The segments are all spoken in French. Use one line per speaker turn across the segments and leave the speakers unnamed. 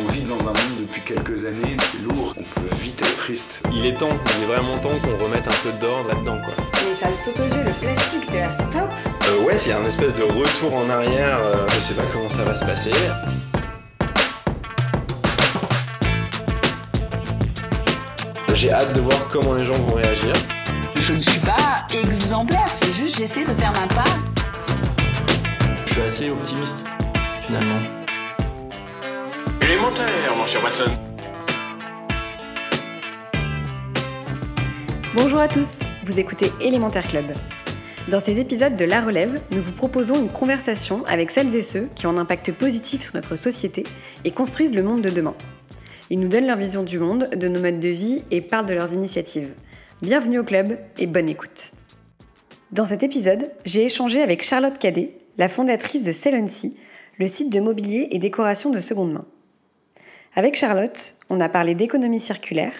On vit dans un monde depuis quelques années, c'est lourd, on peut vite être triste.
Il est temps, il est vraiment temps qu'on remette un peu d'ordre là-dedans quoi.
Mais ça me saute aux yeux, le plastique, t'es là, stop
Euh, ouais, il y a un espèce de retour en arrière, euh, je sais pas comment ça va se passer. J'ai hâte de voir comment les gens vont réagir.
Je ne suis pas exemplaire, c'est juste j'essaie de faire ma part.
Je suis assez optimiste finalement.
Bonjour à tous, vous écoutez Élémentaire Club. Dans ces épisodes de La Relève, nous vous proposons une conversation avec celles et ceux qui ont un impact positif sur notre société et construisent le monde de demain. Ils nous donnent leur vision du monde, de nos modes de vie et parlent de leurs initiatives. Bienvenue au club et bonne écoute. Dans cet épisode, j'ai échangé avec Charlotte Cadet, la fondatrice de Cellency, le site de mobilier et décoration de seconde main. Avec Charlotte, on a parlé d'économie circulaire,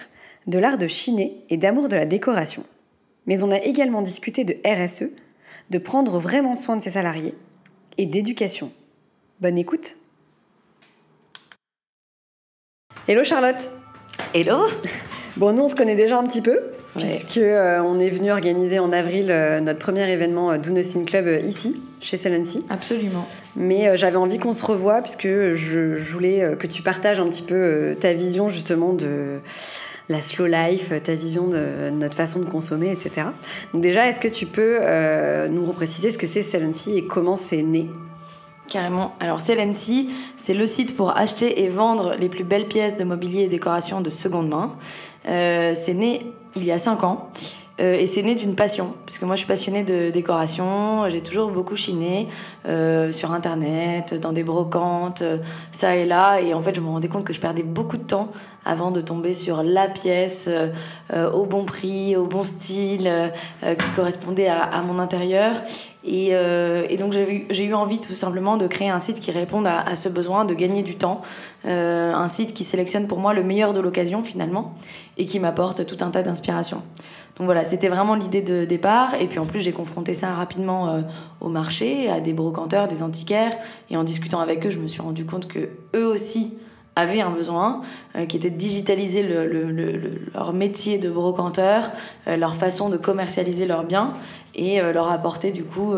de l'art de chiner et d'amour de la décoration. Mais on a également discuté de RSE, de prendre vraiment soin de ses salariés et d'éducation. Bonne écoute Hello Charlotte
Hello
Bon, nous on se connaît déjà un petit peu,
Ouais.
puisque euh, on est venu organiser en avril euh, notre premier événement euh, Do Nothing Club euh, ici, chez Celency.
Absolument.
Mais euh, j'avais envie qu'on se revoie, puisque je, je voulais euh, que tu partages un petit peu euh, ta vision justement de la slow life, ta vision de notre façon de consommer, etc. Donc déjà, est-ce que tu peux euh, nous repréciser ce que c'est Celency et comment c'est né?
Carrément. Alors, Celency, c'est le site pour acheter et vendre les plus belles pièces de mobilier et décoration de seconde main. Euh, c'est né il y a 5 ans. Euh, et c'est né d'une passion, puisque moi je suis passionnée de décoration, j'ai toujours beaucoup chiné euh, sur internet, dans des brocantes, euh, ça et là, et en fait je me rendais compte que je perdais beaucoup de temps avant de tomber sur la pièce euh, euh, au bon prix, au bon style, euh, qui correspondait à, mon intérieur. Et, donc j'ai eu, envie tout simplement de créer un site qui réponde à, ce besoin de gagner du temps, un site qui sélectionne pour moi le meilleur de l'occasion finalement et qui m'apporte tout un tas d'inspirations. Donc voilà, c'était vraiment l'idée de départ. Et puis en plus, j'ai confronté ça rapidement au marché, à des brocanteurs, des antiquaires. Et en discutant avec eux, je me suis rendu compte que eux aussi avaient un besoin, euh, qui était de digitaliser le, le- le- le- leur métier de brocanteur, euh, leur façon de commercialiser leurs biens et euh, leur apporter du coup,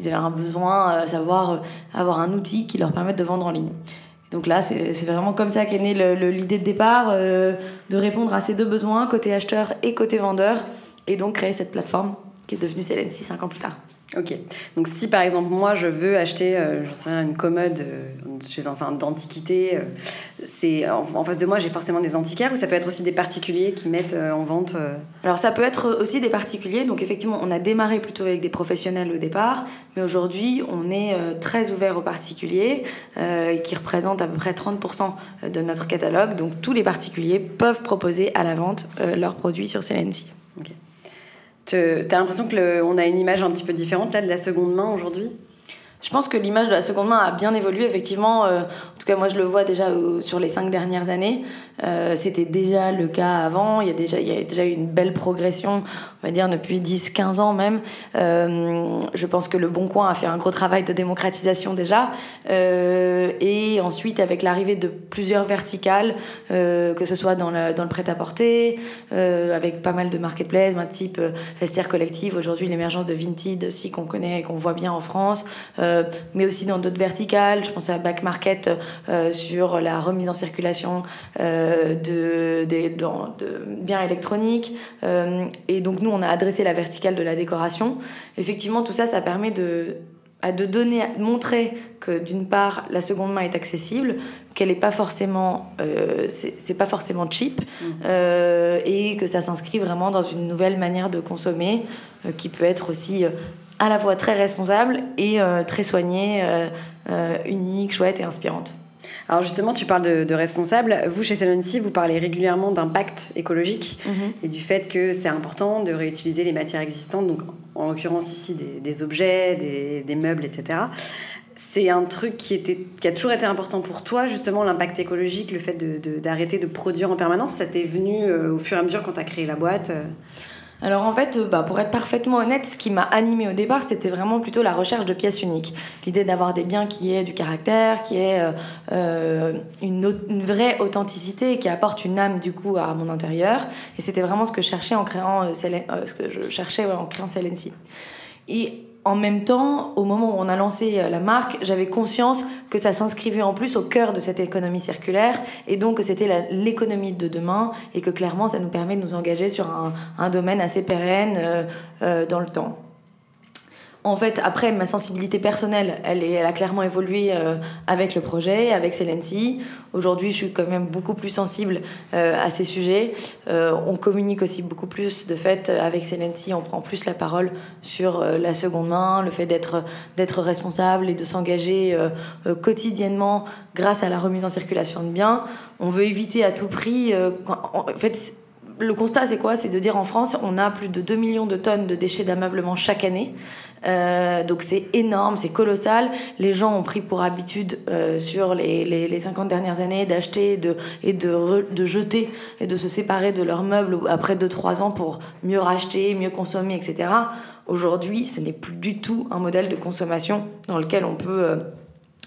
ils avaient un besoin, à savoir avoir un outil qui leur permette de vendre en ligne. Donc là, c'est vraiment comme ça qu'est née l'idée de départ, de répondre à ces deux besoins, côté acheteur et côté vendeur, et donc créer cette plateforme qui est devenue Celency cinq ans plus tard.
Ok. Donc si par exemple moi je veux acheter, euh, j'en sais rien, une commode euh, chez enfin d'antiquité, euh, c'est en, en face de moi j'ai forcément des antiquaires ou ça peut être aussi des particuliers qui mettent euh, en vente. euh,
Alors ça peut être aussi des particuliers, donc effectivement on a démarré plutôt avec des professionnels au départ, mais aujourd'hui on est très ouvert aux particuliers, qui représentent à peu près 30% de notre catalogue, donc tous les particuliers peuvent proposer à la vente leurs produits sur Celency.
te- T'as l'impression que a une image un petit peu différente là de la seconde main aujourd'hui?
Je pense que l'image de la seconde main a bien évolué, effectivement. euh, en tout cas, moi, je le vois déjà sur les cinq dernières années. Euh, C'était déjà le cas avant. Il y, a déjà, eu une belle progression, on va dire, depuis 10-15 ans même. Euh, je pense que Le Bon Coin a fait un gros travail de démocratisation déjà. Et ensuite, avec l'arrivée de plusieurs verticales, que ce soit dans le, dans le prêt-à-porter, avec pas mal de marketplaces, type Vestiaire Collective, aujourd'hui l'émergence de Vinted aussi qu'on connaît et qu'on voit bien en France, mais aussi dans d'autres verticales, je pense à Back Market euh, sur la remise en circulation euh, de, dans- de biens électroniques. Euh, et donc nous, on a adressé la verticale de la décoration. Effectivement, tout ça, ça permet de de donner, montrer que d'une part la seconde main est accessible, qu'elle n'est pas forcément, euh, c'est pas forcément cheap, euh, et que ça s'inscrit vraiment dans une nouvelle manière de consommer euh, qui peut être aussi euh, à la fois très responsable et euh, très soignée, euh, euh, unique, chouette et inspirante.
Alors justement, tu parles de, de responsable. Vous, chez Celency, vous parlez régulièrement d'impact écologique et du fait que c'est important de réutiliser les matières existantes, donc en l'occurrence ici des, des objets, des, des meubles, etc. C'est un truc qui, était, qui a toujours été important pour toi, justement, l'impact écologique, le fait de- de- d'arrêter de, produire en permanence? Ça t'est venu euh, au fur et à mesure quand tu as créé la boîte
alors en fait, euh, bah, pour être parfaitement honnête, ce qui m'a animé au départ, c'était vraiment plutôt la recherche de pièces uniques. L'idée d'avoir des biens qui aient du caractère, qui aient euh, euh, une, une, vraie authenticité qui apportent une âme du coup à mon intérieur. Et c'était vraiment ce que je cherchais en créant, ce que je cherchais en créant. Et en même temps, au moment où on a lancé euh, la marque, j'avais conscience que ça s'inscrivait en plus au cœur de cette économie circulaire et donc que c'était l'économie de demain et que clairement ça nous permet de nous engager sur un, domaine assez pérenne euh, euh, dans le temps en fait, après, ma sensibilité personnelle, elle, est, elle a clairement évolué euh, avec le projet, avec Celency. Aujourd'hui, je suis quand même beaucoup plus sensible euh, à ces sujets. Euh, on communique aussi beaucoup plus. De fait, avec Celency, on prend plus la parole sur la seconde main, le fait d'être responsable et de s'engager quotidiennement grâce à la remise en circulation de biens. On veut éviter à tout prix. en fait, le constat, c'est quoi? C'est de dire en France, on a plus de 2 millions de tonnes de déchets d'ameublement chaque année. Euh, donc c'est énorme, c'est colossal. Les gens ont pris pour habitude euh, sur les, les, les, 50 dernières années d'acheter de, et de, de jeter et de se séparer de leurs meubles après 2-3 ans pour mieux racheter, mieux consommer, etc. Aujourd'hui, ce n'est plus du tout un modèle de consommation dans lequel on peut... Euh,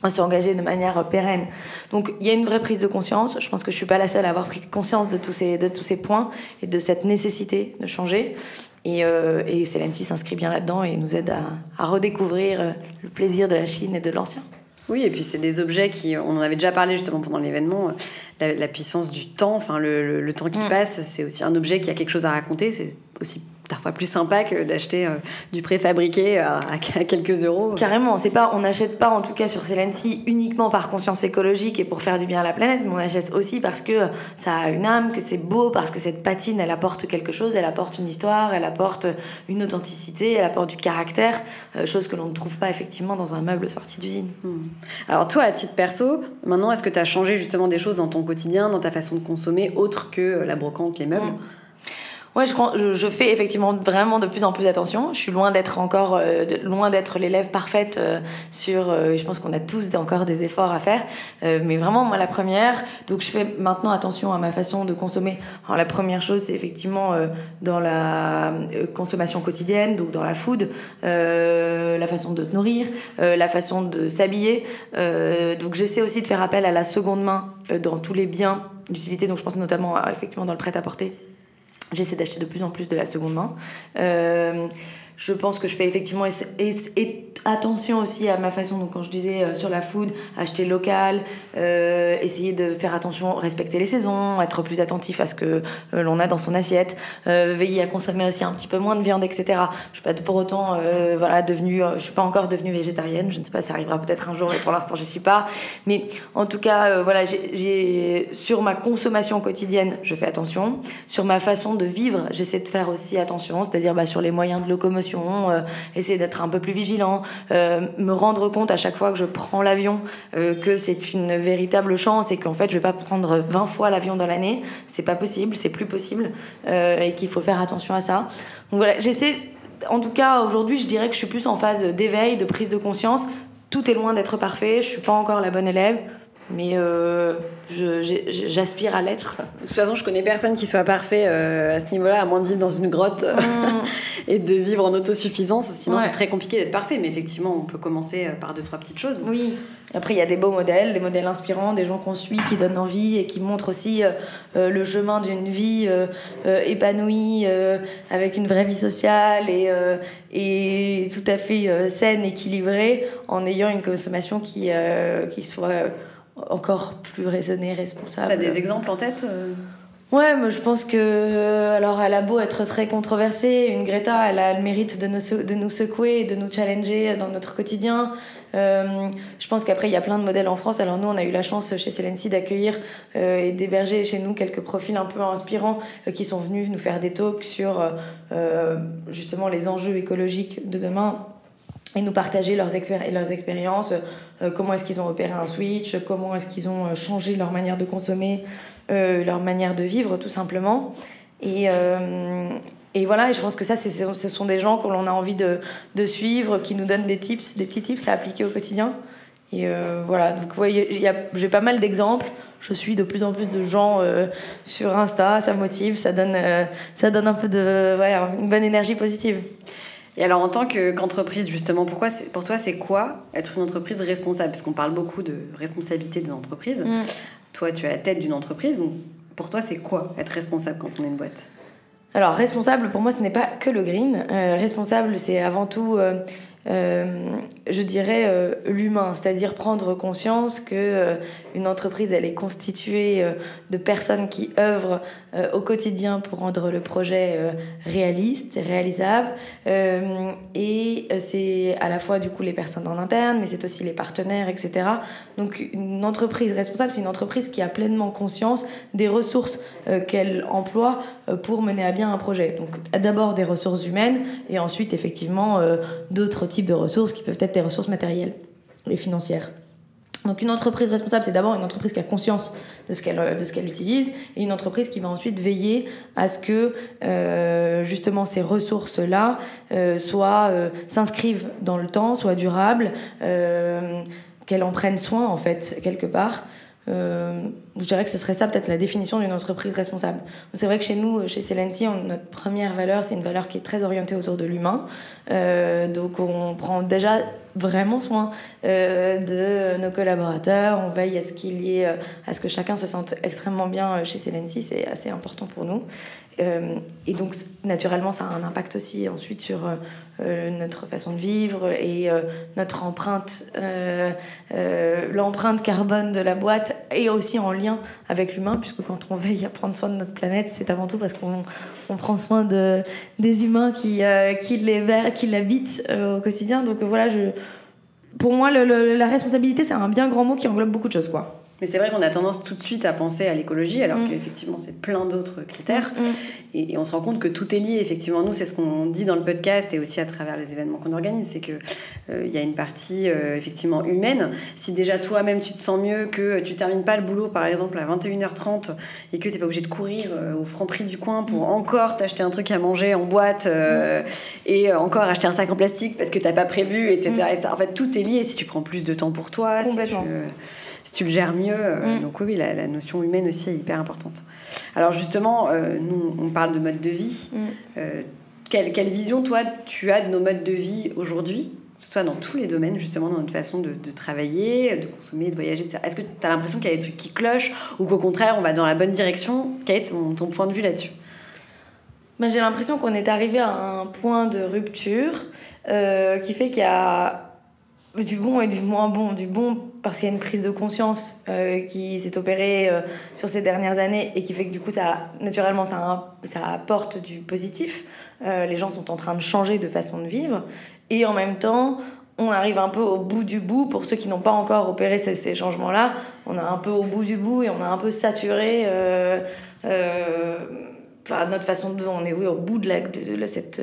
s'engager de manière pérenne. Donc il y a une vraie prise de conscience. Je pense que je suis pas la seule à avoir pris conscience de tous ces, de tous ces points et de cette nécessité de changer. Et, euh, et s'inscrit bien là-dedans et nous aide à, à redécouvrir euh, le plaisir de la Chine et de l'ancien.
Oui, et puis c'est des objets qui, on en avait déjà parlé justement pendant l'événement, la, la, puissance du temps, enfin le, le, temps qui mm. passe, c'est aussi un objet qui a quelque chose à raconter, c'est aussi parfois plus sympa que d'acheter euh, du préfabriqué à, à, quelques euros.
Carrément, c'est pas, on n'achète pas en tout cas sur Celency uniquement par conscience écologique et pour faire du bien à la planète, mais on achète aussi parce que ça a une âme, que c'est beau, parce que cette patine, elle apporte quelque chose, elle apporte une histoire, elle apporte une authenticité, elle apporte du caractère, euh, chose que l'on ne trouve pas effectivement dans un meuble sorti d'usine.
Hmm. Alors toi, à titre perso, maintenant, est-ce que tu as changé justement des choses dans ton quotidien, dans ta façon de consommer, autre que la brocante, les meubles? Hmm.
Ouais, je, je, fais effectivement vraiment de plus en plus attention. Je suis loin d'être encore, euh, loin d'être l'élève parfaite euh, sur. Euh, je pense qu'on a tous encore des efforts à faire, mais vraiment moi la première. Donc je fais maintenant attention à ma façon de consommer. Alors, la première chose, c'est effectivement dans la consommation quotidienne, donc dans la food, la façon de se nourrir, la façon de s'habiller. donc j'essaie aussi de faire appel à la seconde main dans tous les biens d'utilité. Donc je pense notamment effectivement dans le prêt à porter J'essaie d'acheter de plus en plus de la seconde main. Euh, je pense que je fais effectivement attention aussi à ma façon, donc quand je disais euh, sur la food, acheter local, euh, essayer de faire attention, respecter les saisons, être plus attentif à ce que euh, l'on a dans son assiette, veiller à consommer aussi un petit peu moins de viande, etc. Je suis pas pour autant, voilà, devenue, je suis pas encore devenue végétarienne, je ne sais pas, ça arrivera peut-être un jour, mais pour l'instant je suis pas. Mais en tout cas, voilà, j'ai sur ma consommation quotidienne, je fais attention. Sur ma façon de vivre, j'essaie de faire aussi attention, c'est-à-dire bah, sur les moyens de locomotion euh, essayer d'être un peu plus vigilant, euh, me rendre compte à chaque fois que je prends l'avion euh, que c'est une véritable chance et qu'en fait je vais pas prendre 20 fois l'avion dans l'année, c'est pas possible, c'est plus possible et qu'il faut faire attention à ça. Donc voilà, j'essaie en tout cas, aujourd'hui, je dirais que je suis plus en phase d'éveil, de prise de conscience. Tout est loin d'être parfait. Je suis pas encore la bonne élève mais euh, j'aspire à l'être.
De toute façon, je connais personne qui soit parfait euh, à ce niveau-là, à moins de vivre dans une grotte mm. et de vivre en autosuffisance. Sinon, ouais. c'est très compliqué d'être parfait. Mais effectivement, on peut commencer euh, par deux, trois petites choses.
Oui. Après, il y a des beaux modèles, des modèles inspirants, des gens qu'on suit, qui donnent envie et qui montrent aussi euh, euh le chemin d'une vie euh, euh, épanouie, avec une vraie vie sociale et, et tout à fait saine, équilibrée, en ayant une consommation qui, qui soit encore plus raisonnée, responsable.
T'as des exemples en tête
Ouais, mais je pense que euh, alors elle a beau être très controversée, une Greta, elle a le mérite de nous, de nous secouer, de nous challenger dans notre quotidien. Euh, je pense qu'après il y a plein de modèles en France. Alors nous, on a eu la chance chez Celency d'accueillir euh, et d'héberger chez nous quelques profils un peu inspirants euh, qui sont venus nous faire des talks sur euh, justement les enjeux écologiques de demain et nous partager leurs, expéri leurs expériences, euh, comment est-ce qu'ils ont opéré un switch, comment est-ce qu'ils ont changé leur manière de consommer, euh, leur manière de vivre tout simplement. Et, euh, et voilà, et je pense que ça, ce sont des gens que l'on a envie de, de, suivre, qui nous donnent des tips, des petits tips à appliquer au quotidien. Et voilà, donc ouais, j'ai pas mal d'exemples. Je suis de plus en plus de gens sur Insta, ça motive, ça donne, ça donne un peu de, ouais, une bonne énergie positive.
Et alors, en tant qu'entreprise, justement, pourquoi pour toi, c'est quoi être une entreprise responsable? Parce qu'on parle beaucoup de responsabilité des entreprises. Mm. Toi, tu es à la tête d'une entreprise. Donc, pour toi, c'est quoi être responsable quand on est une boîte?
Alors, responsable, pour moi, ce n'est pas que le green. Euh, responsable, c'est avant tout euh, euh, je dirais, euh, l'humain, c'est-à-dire prendre conscience que euh, une entreprise, elle est constituée de personnes qui œuvrent au quotidien pour rendre le projet réaliste réalisable. et c'est à la fois du coup les personnes en interne, mais c'est aussi les partenaires, etc. Donc une entreprise responsable, c'est une entreprise qui a pleinement conscience des ressources qu'elle emploie pour mener à bien un projet. Donc d'abord des ressources humaines et ensuite effectivement d'autres de ressources qui peuvent être des ressources matérielles et financières. Donc une entreprise responsable, c'est d'abord une entreprise qui a conscience de ce qu'elle de ce qu'elle utilise et une entreprise qui va ensuite veiller à ce que euh, justement ces ressources là euh, soient euh, s'inscrivent dans le temps, soient durables, qu'elle en prenne soin en fait quelque part. Je dirais que ce serait ça peut-être la définition d'une entreprise responsable. C'est vrai que chez nous, chez Celenti, notre première valeur, c'est une valeur qui est très orientée autour de l'humain. donc on prend déjà vraiment soin euh, de nos collaborateurs. On veille à ce qu'il y ait, euh, à ce que chacun se sente extrêmement bien euh, chez Celency. C'est assez important pour nous. et donc, naturellement, ça a un impact aussi ensuite sur notre façon de vivre et notre empreinte, l'empreinte carbone de la boîte est aussi en lien avec l'humain, puisque quand on veille à prendre soin de notre planète, c'est avant tout parce qu'on on prend soin de, des humains qui, qui l'habitent au quotidien. Donc voilà, je, pour moi, la responsabilité, c'est un bien grand mot qui englobe beaucoup de choses, quoi.
Mais c'est vrai qu'on a tendance tout de suite à penser à l'écologie, alors mm. qu'effectivement, c'est plein d'autres critères. Mm, mm. Et, on se rend compte que tout est lié. Effectivement, nous, c'est ce qu'on dit dans le podcast et aussi à travers les événements qu'on organise, c'est qu'il euh, y a une partie euh, effectivement humaine. Si déjà toi-même, tu te sens mieux, que tu termines pas le boulot, par exemple, à 21h30 et que tu n'es pas obligé de courir euh, au franc prix du coin pour encore t'acheter un truc à manger en boîte et encore acheter un sac en plastique parce que tu n'as pas prévu, etc., En fait, tout est lié. Si tu prends plus de temps pour toi,
Complètement
si tu le gères mieux. Euh, mm. Donc oui, la, notion humaine aussi est hyper importante. Alors justement, euh, nous, on parle de mode de vie. Mm. Euh, quelle, quelle, vision, toi, tu as de nos modes de vie aujourd'hui soit dans tous les domaines, justement, dans notre façon de, travailler, de consommer, de voyager, etc. Est-ce que tu as l'impression qu'il y a des trucs qui clochent ou qu'au contraire, on va dans la bonne direction? Quel est ton, ton point de vue là-dessus
bah, J'ai l'impression qu'on est arrivé à un point de rupture qui fait qu'il y a du bon et du moins bon. Du bon parce qu'il y a une prise de conscience euh, qui s'est opérée euh, sur ces dernières années et qui fait que du coup, ça, naturellement, ça, ça apporte du positif. Euh, les gens sont en train de changer de façon de vivre. Et en même temps, on arrive un peu au bout du bout. Pour ceux qui n'ont pas encore opéré ces, ces changements-là, on est un peu au bout du bout et on a un peu saturé enfin, notre façon de... On est oui, au bout de cette...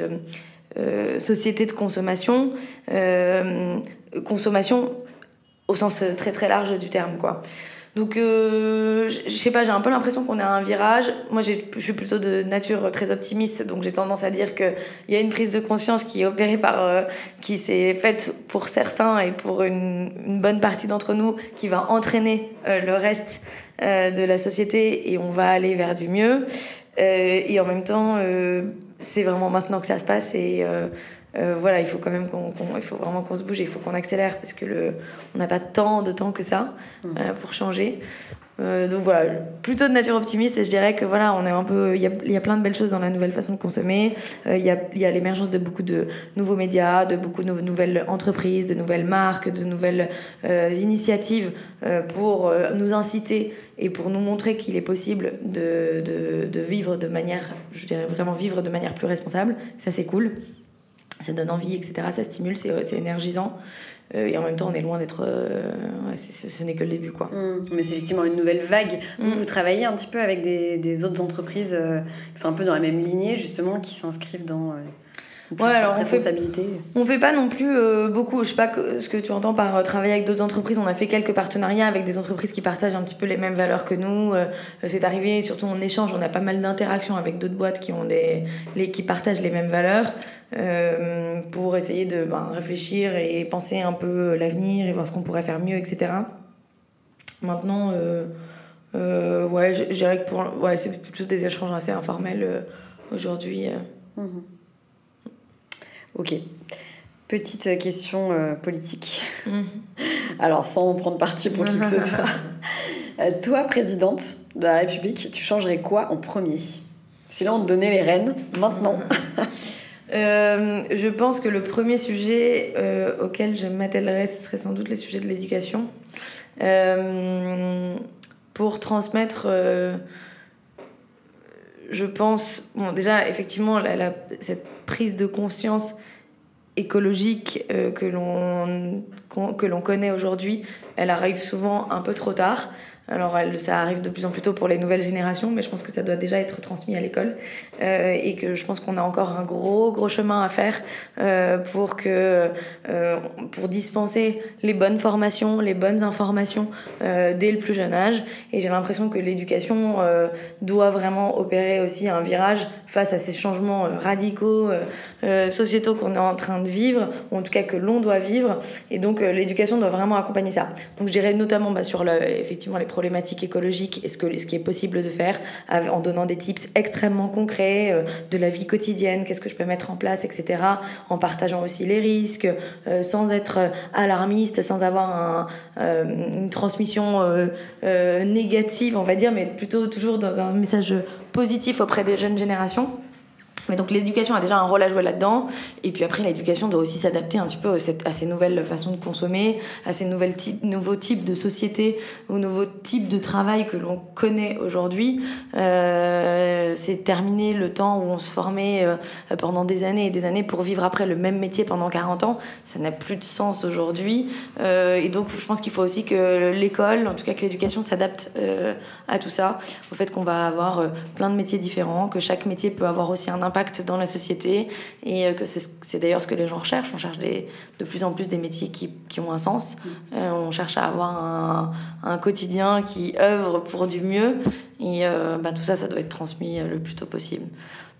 société de consommation consommation au sens très très large du terme quoi. Donc euh, je sais pas, j'ai un peu l'impression qu'on est à un virage. Moi je suis plutôt de nature très optimiste, donc j'ai tendance à dire qu'il y a une prise de conscience qui est opérée par, euh, qui s'est faite pour certains et pour une, une bonne partie d'entre nous, qui va entraîner euh, le reste de la société et on va aller vers du mieux. et en même temps, c'est vraiment maintenant que ça se passe et euh, voilà, il faut quand même qu'on, il faut vraiment qu'on se bouge, il faut qu'on accélère parce que le, on n'a pas tant de temps que ça mmh. euh, pour changer. Euh, donc voilà, plutôt de nature optimiste et je dirais que voilà, on est un peu, il y a, y a, plein de belles choses dans la nouvelle façon de consommer. Il y, a, y a l'émergence de beaucoup de nouveaux médias, de beaucoup de nouvelles entreprises, de nouvelles marques, de nouvelles initiatives pour nous inciter et pour nous montrer qu'il est possible de, de, de, vivre de manière, je dirais vraiment vivre de manière plus responsable. Ça c'est cool ça donne envie, etc. Ça stimule, c'est énergisant. Euh, et en même temps, on est loin d'être. Euh, ce n'est que le début, quoi.
Mmh. Mais c'est effectivement une nouvelle vague. Vous, mmh. vous travaillez un petit peu avec des, des autres entreprises euh, qui sont un peu dans la même lignée, justement, qui s'inscrivent dans. Plus
Ouais, alors on fait-
responsabilité.
On fait pas non plus euh, beaucoup. Je sais pas que- ce que tu entends par euh, travailler avec d'autres entreprises. On a fait quelques partenariats avec des entreprises qui partagent un petit peu les mêmes valeurs que nous. Euh, c'est arrivé, surtout en échange, on a pas mal d'interactions avec d'autres boîtes qui ont des, les, qui partagent les mêmes valeurs pour essayer de ben, réfléchir et penser un peu l'avenir et voir ce qu'on pourrait faire mieux, etc. Maintenant, ouais, je, dirais que pour, ouais, c'est plutôt des échanges assez informels aujourd'hui.
Mhm. Ok. Petite question euh, politique.
Mhm.
Alors, sans prendre parti pour qui que ce soit. Euh, toi, présidente de la République, tu changerais quoi en premier? Si là, on te donnait les rênes, maintenant.
Euh, je pense que le premier sujet auquel je m'attellerais, ce serait sans doute les sujets de l'éducation. Pour transmettre, je pense, bon, déjà, effectivement, la, la- cette prise de conscience écologique euh, que l'on qu'on- que l'on connaît aujourd'hui, elle arrive souvent un peu trop tard. Alors, ça arrive de plus en plus tôt pour les nouvelles générations, mais je pense que ça doit déjà être transmis à l'école euh, et que je pense qu'on a encore un gros, gros chemin à faire euh, pour, que, euh, pour dispenser les bonnes formations, les bonnes informations euh, dès le plus jeune âge. Et j'ai l'impression que l'éducation euh, doit vraiment opérer aussi un virage face à ces changements euh, radicaux, sociétaux qu'on est en train de vivre, ou en tout cas que l'on doit vivre. Et donc, l'éducation doit vraiment accompagner ça. Donc, je dirais notamment bah, sur le, effectivement les problématiques écologiques et ce, que, ce qui est possible de faire en donnant des tips extrêmement concrets euh, de la vie quotidienne, qu'est-ce que je peux mettre en place, etc. En partageant aussi les risques, euh, sans être alarmiste, sans avoir un, euh, une transmission euh, euh, négative, on va dire, mais plutôt toujours dans un message positif auprès des jeunes générations. Mais donc l'éducation a déjà un rôle à jouer là-dedans. Et puis après, l'éducation doit aussi s'adapter un petit peu à ces nouvelles façons de consommer, à ces nouveaux types de sociétés, aux nouveaux types de travail que l'on connaît aujourd'hui. Euh, c'est terminé le temps où on se formait euh, pendant des années et des années pour vivre après le même métier pendant 40 ans. Ça n'a plus de sens aujourd'hui. Euh, et donc, je pense qu'il faut aussi que l'école, en tout cas que l'éducation s'adapte à tout ça, au fait qu'on va avoir plein de métiers différents, que chaque métier peut avoir aussi un impact dans la société et euh, que c'est d'ailleurs ce que les gens recherchent. On cherche des, de plus en plus des métiers qui, qui ont un sens. Euh, on cherche à avoir un, un quotidien qui œuvre pour du mieux et euh, bah, tout ça, ça doit être transmis euh, le plus tôt possible.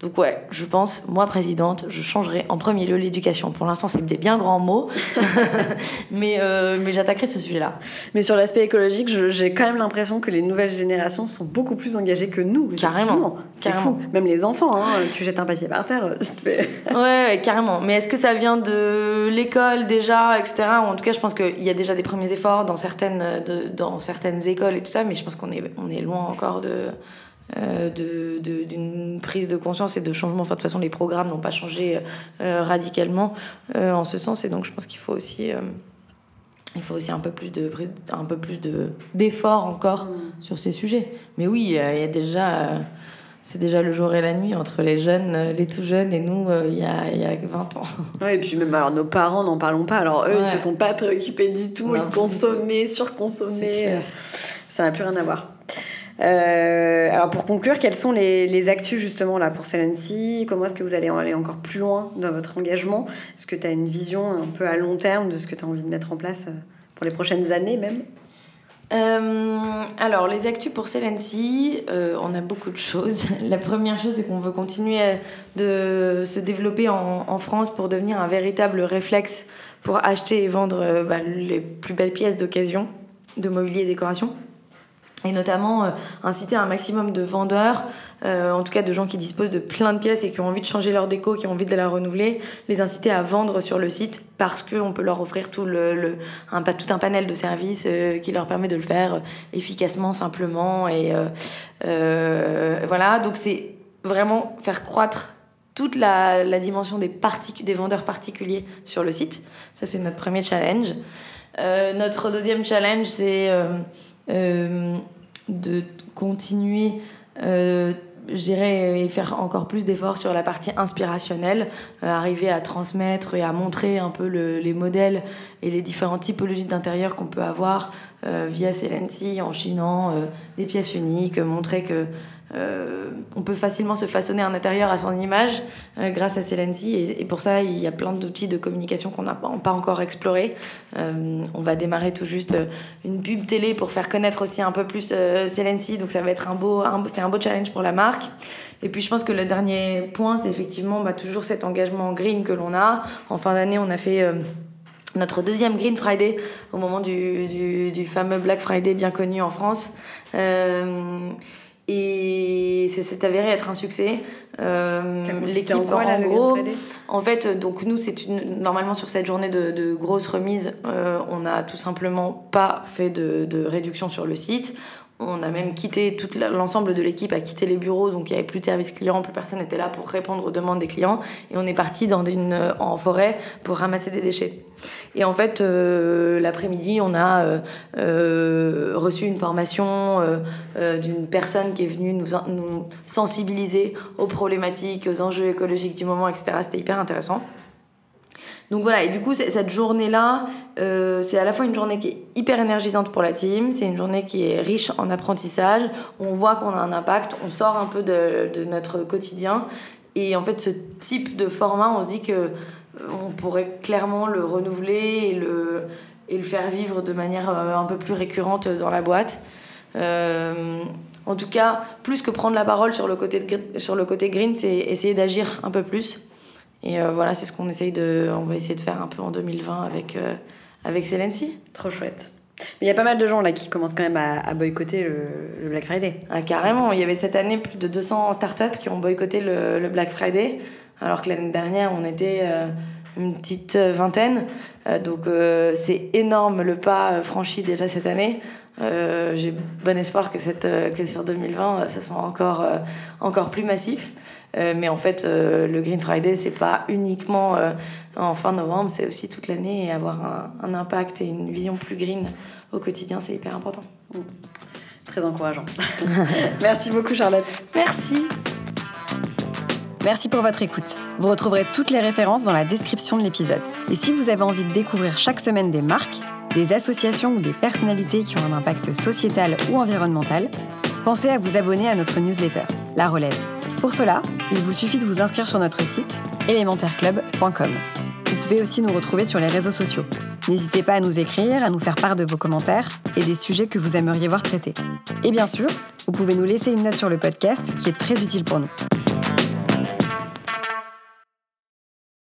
Donc ouais, je pense, moi présidente, je changerai en premier lieu l'éducation. Pour l'instant, c'est des bien grands mots, mais, euh, mais j'attaquerai ce sujet-là.
Mais sur l'aspect écologique, j'ai quand même l'impression que les nouvelles générations sont beaucoup plus engagées que nous.
Carrément.
C'est fou. Même les enfants, hein, tu jettes un papier par terre, je te fais...
Ouais, carrément. Mais est-ce que ça vient de l'école déjà, etc. En tout cas, je pense qu'il y a déjà des premiers efforts dans certaines, de- dans certaines écoles et tout ça, mais je pense qu'on est, on est loin encore de, euh, de, de- d'une prise de conscience et de changement. Enfin, de toute façon, les programmes n'ont pas changé euh, radicalement euh, en ce sens, et donc je pense qu'il faut aussi, euh, il faut aussi un peu plus de, un peu plus de d'efforts encore sur ces sujets. Mais oui, il y a déjà. c'est déjà le jour et la nuit entre les jeunes, les tout jeunes et nous, il y, a, il y a 20 ans.
Ouais, et puis même alors nos parents, n'en parlons pas. Alors eux, ils
Ouais.
se sont pas préoccupés du tout.
Non,
ils consommaient, surconsommaient. Ça n'a plus rien à voir. Euh, alors pour conclure, quelles sont les, les actus justement là pour Celency Comment est-ce que vous allez aller encore plus loin dans votre engagement? Est-ce que tu as une vision un peu à long terme de ce que tu as envie de mettre en place euh, pour les prochaines années même?
Euh, alors, les actus pour Celency, on a beaucoup de choses. La première chose, c'est qu'on veut continuer de se développer en, en France pour devenir un véritable réflexe pour acheter et vendre bah, les plus belles pièces d'occasion de mobilier et décoration. Et notamment euh, inciter un maximum de vendeurs, euh, en tout cas de gens qui disposent de plein de pièces et qui ont envie de changer leur déco, qui ont envie de la renouveler, les inciter à vendre sur le site parce qu'on peut leur offrir tout, le, un, tout un panel de services euh, qui leur permet de le faire efficacement, simplement. Et voilà, donc c'est vraiment faire croître toute la, la dimension des, des vendeurs particuliers sur le site. Ça, c'est notre premier challenge. Notre deuxième challenge, c'est de continuer, euh, je dirais, et faire encore plus d'efforts sur la partie inspirationnelle, euh, arriver à transmettre et à montrer un peu le- les modèles et les différentes typologies d'intérieur qu'on peut avoir via Celency en chinant des pièces uniques, montrer que euh, on peut facilement se façonner un intérieur à son image euh, grâce à Celency et, pour ça il y a plein d'outils de communication qu'on n'a pas encore explorés. Euh, on va démarrer tout juste une pub télé pour faire connaître aussi un peu plus Celency donc ça va être un beau, c'est un beau challenge pour la marque. Et puis je pense que le dernier point c'est effectivement bah, toujours cet engagement green que l'on a. En fin d'année on a fait notre deuxième Green Friday au moment du, du, fameux Black Friday bien connu en France. Et c'est avéré être un succès.
Euh, L'équipe, en, en gros,
en fait, donc nous, c'est une normalement sur cette journée de, de grosse remise, euh, on n'a tout simplement pas fait de, de, réduction sur le site. On a même quitté, l'ensemble de l'équipe a quitté les bureaux, donc il n'y avait plus de service client, plus personne n'était là pour répondre aux demandes des clients. Et on est parti dans une, en forêt pour ramasser des déchets. Et en fait, euh, l'après-midi, on a euh, euh, reçu une formation d'une personne qui est venue nous, nous sensibiliser aux problématiques, aux enjeux écologiques du moment, etc. C'était hyper intéressant. Donc voilà, et du coup, cette journée-là, euh, c'est à la fois une journée qui est hyper énergisante pour la team, c'est une journée qui est riche en apprentissage, on voit qu'on a un impact, on sort un peu de, de, notre quotidien. Et en fait, ce type de format, on se dit que euh, on pourrait clairement le renouveler et le, et le faire vivre de manière euh, un peu plus récurrente dans la boîte. En tout cas, plus que prendre la parole sur le côté, sur le côté green, c'est essayer d'agir un peu plus. Et euh, voilà, c'est ce qu'on essaye de, on va essayer de faire un peu en 2020 avec, euh, avec Celency.
Trop chouette. Mais il y a pas mal de gens là qui commencent quand même à, boycotter le, Black Friday.
Ah, carrément, il y avait cette année plus de 200 startups qui ont boycotté le, Black Friday, alors que l'année dernière on était euh, une petite vingtaine. donc c'est énorme le pas franchi déjà cette année. J'ai bon espoir que, cette, que sur 2020 ça soit encore, encore plus massif. Euh, mais en fait, euh, le Green Friday, c'est pas uniquement euh, en fin novembre, c'est aussi toute l'année et avoir un, impact et une vision plus green au quotidien, c'est hyper important.
Très encourageant. Merci beaucoup, Charlotte.
Merci.
Merci pour votre écoute. Vous retrouverez toutes les références dans la description de l'épisode. Et si vous avez envie de découvrir chaque semaine des marques, des associations ou des personnalités qui ont un impact sociétal ou environnemental, pensez à vous abonner à notre newsletter, La Relève. Pour cela, il vous suffit de vous inscrire sur notre site élémentaireclub.com. Vous pouvez aussi nous retrouver sur les réseaux sociaux. N'hésitez pas à nous écrire, à nous faire part de vos commentaires et des sujets que vous aimeriez voir traités. Et bien sûr, vous pouvez nous laisser une note sur le podcast qui est très utile pour nous.